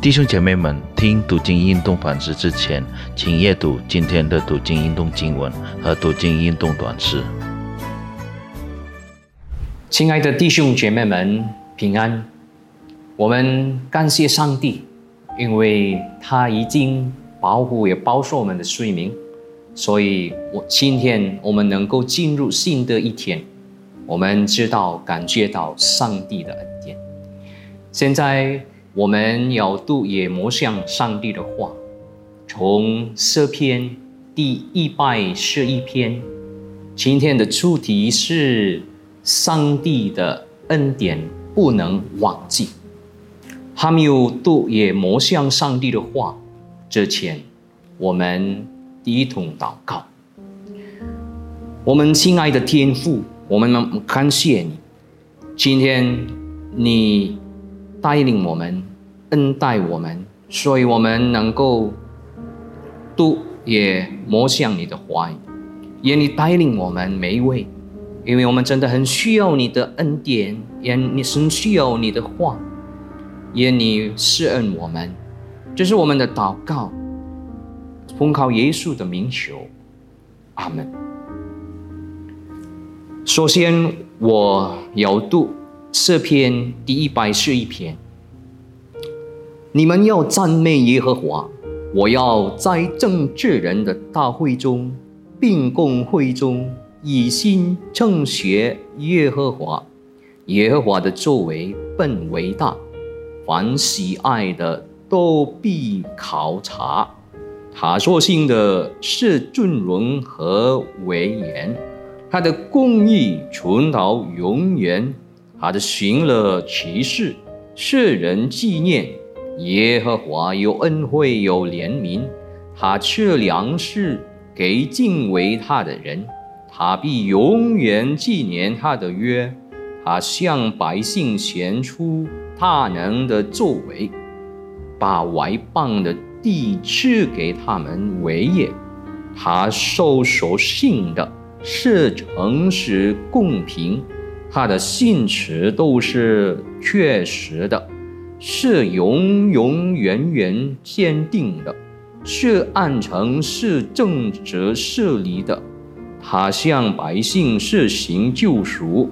弟兄姐妹们，听读经运动反思之前，请阅读今天的读经运动经文和读经运动短诗。亲爱的弟兄姐妹们，平安！我们感谢上帝，因为他已经保护也保守我们的睡眠，所以我今天我们能够进入新的一天，我们知道感觉到上帝的恩典。现在。我们要读也默想上帝的话，从诗篇第一百十一篇。今天的主题是上帝的恩典不能忘记。还没有读也默想上帝的话之前，我们第一同祷告。我们亲爱的天父，我们感谢你，今天你。带领我们，恩待我们，所以我们能够读也摸向你的话语，愿你带领我们每一位，因为我们真的很需要你的恩典，也你很需要你的话，愿你施恩我们，这是我们的祷告，奉靠耶稣的名求，阿门。首先，我要读。诗篇第一百十一篇，你们要赞美耶和华。我要在政治人的大会中，并共会中，以心正学耶和华。耶和华的作为本伟大，凡喜爱的都必考察。他所信的是尊荣和威严，他的公义存到永远。他的行了奇事，世人纪念耶和华有恩惠有怜悯，他赐粮食给敬畏他的人，他必永远纪念他的约，他向百姓显出大能的作为，把外邦的地赐给他们为业，他受所信的是诚实公平。他的信词都是确实的，是永永远远坚定的，是按诚是正直事理的。他向百姓施行救赎，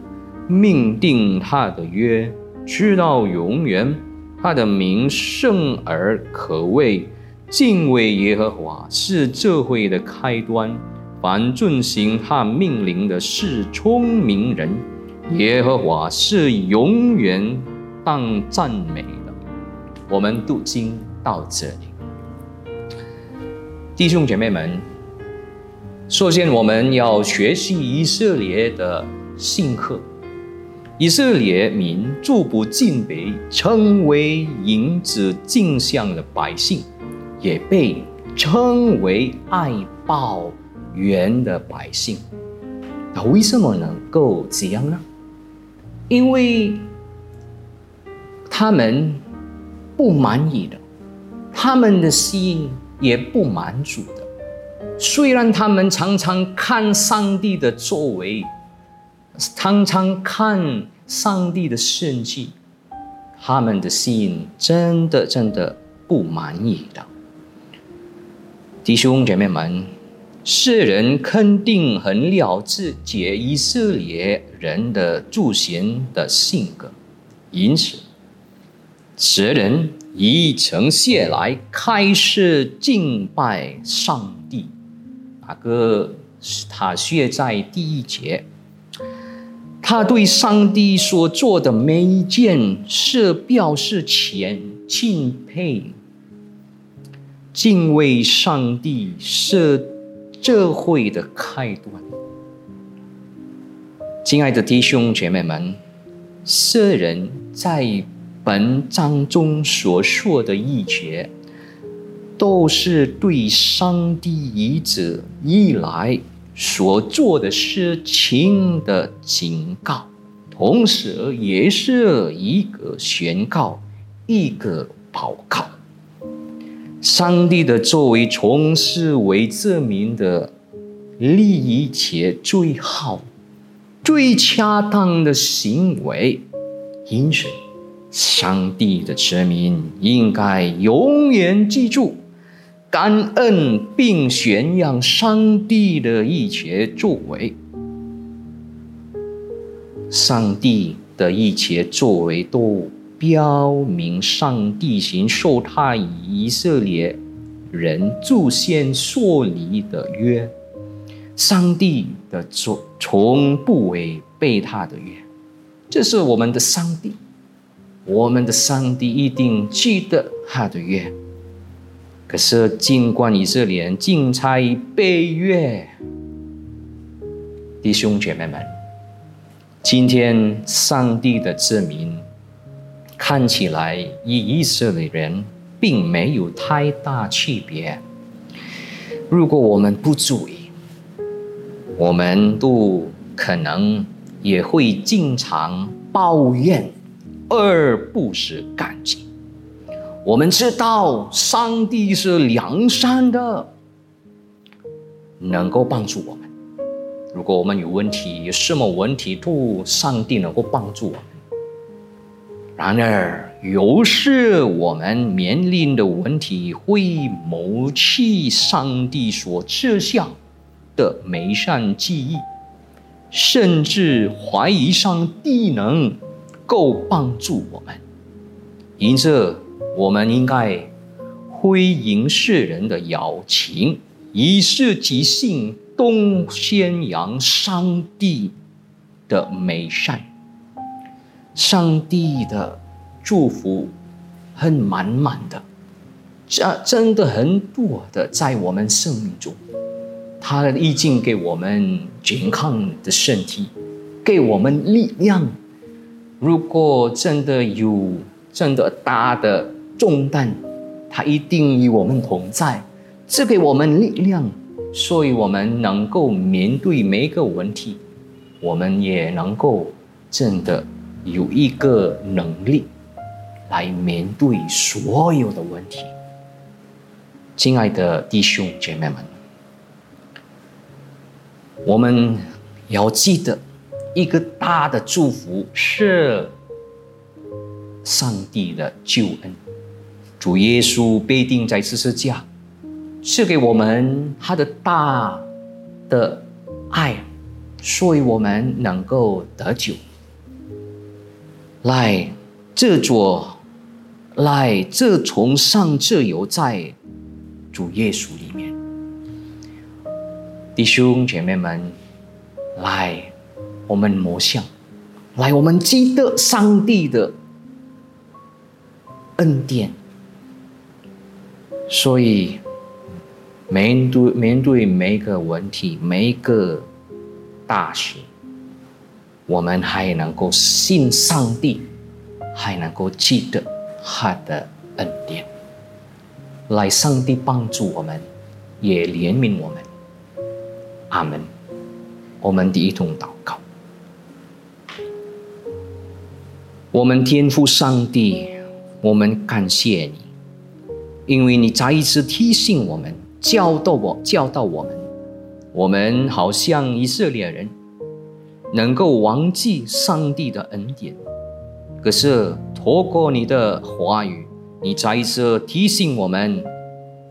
命定他的约，直到永远。他的名圣而可畏，敬畏耶和华是智慧的开端。凡遵行他命令的是聪明人。耶和华是永远当赞美的。我们读经到这里，弟兄姐妹们，首先我们要学习以色列的信客。以色列民逐步进北，成为银子镜像的百姓，也被称为爱抱怨的百姓。那为什么能够这样呢？因为他们不满意的，他们的心也不满足的。虽然他们常常看上帝的作为，常常看上帝的圣迹，他们的心真的真的不满意的。弟兄姐妹们。世人肯定很了解以色列人的祖先的性格，因此，此人以诚谢来开始敬拜上帝。那个他写在第一节，他对上帝所做的每一件事表示虔敬佩，敬畏上帝是。社会的开端，亲爱的弟兄姐妹们，圣人在本章中所说的一节，都是对上帝一直以来所做的事情的警告，同时也是一个宣告，一个报告。上帝的作为，从是为证明的利益且最好、最恰当的行为。因此，上帝的子民应该永远记住，感恩并宣扬上帝的一切作为。上帝的一切作为都标明上帝行受他以色列人祖先所立的约。上帝的从从不违背他的约，这是我们的上帝。我们的上帝一定记得他的约。可是，尽管以色列人精彩背约，弟兄姐妹们，今天上帝的证明看起来与以色列人并没有太大区别。如果我们不注意，我们都可能也会经常抱怨。而不是感激。我们知道上帝是良善的，能够帮助我们。如果我们有问题，有什么问题，都上帝能够帮助我们。然而，有时我们面临的问题会谋弃上帝所设下的美善记忆，甚至怀疑上帝能。够帮助我们，因此我们应该回应世人的邀请，以示即兴，东宣扬上帝的美善。上帝的祝福很满满的，这真的很多的在我们生命中，他已经给我们健康的身体，给我们力量。如果真的有真的大的重担，他一定与我们同在，赐给我们力量，所以我们能够面对每一个问题，我们也能够真的有一个能力来面对所有的问题。亲爱的弟兄姐妹们，我们要记得。一个大的祝福是上帝的救恩，主耶稣被钉在十字架，赐给我们他的大的爱，所以我们能够得救。来，这座，来，这从上自由在主耶稣里面，弟兄姐妹们，来。我们模像，来，我们记得上帝的恩典。所以，面对面对每一个问题、每一个大事，我们还能够信上帝，还能够记得他的恩典。来，上帝帮助我们，也怜悯我们。阿门。我们第一通祷告。我们天父上帝，我们感谢你，因为你再一次提醒我们、教导我、教导我们，我们好像以色列人，能够忘记上帝的恩典。可是透过你的话语，你再一次提醒我们，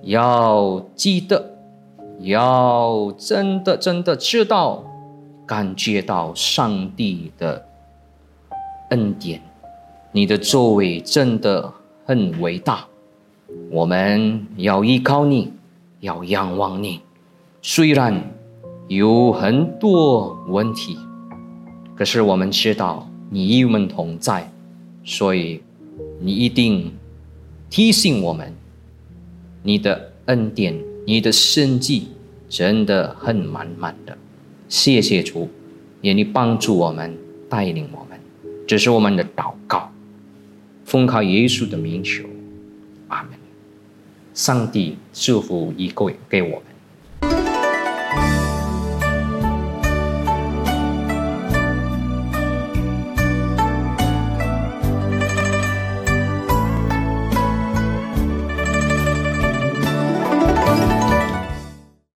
要记得，要真的、真的知道、感觉到上帝的恩典。你的作为真的很伟大，我们要依靠你，要仰望你。虽然有很多问题，可是我们知道你与我们同在，所以你一定提醒我们，你的恩典、你的生计真的很满满的。谢谢主，愿你帮助我们，带领我们，这是我们的祷告。奉靠耶稣的名求，阿门。上帝祝福一个给我们。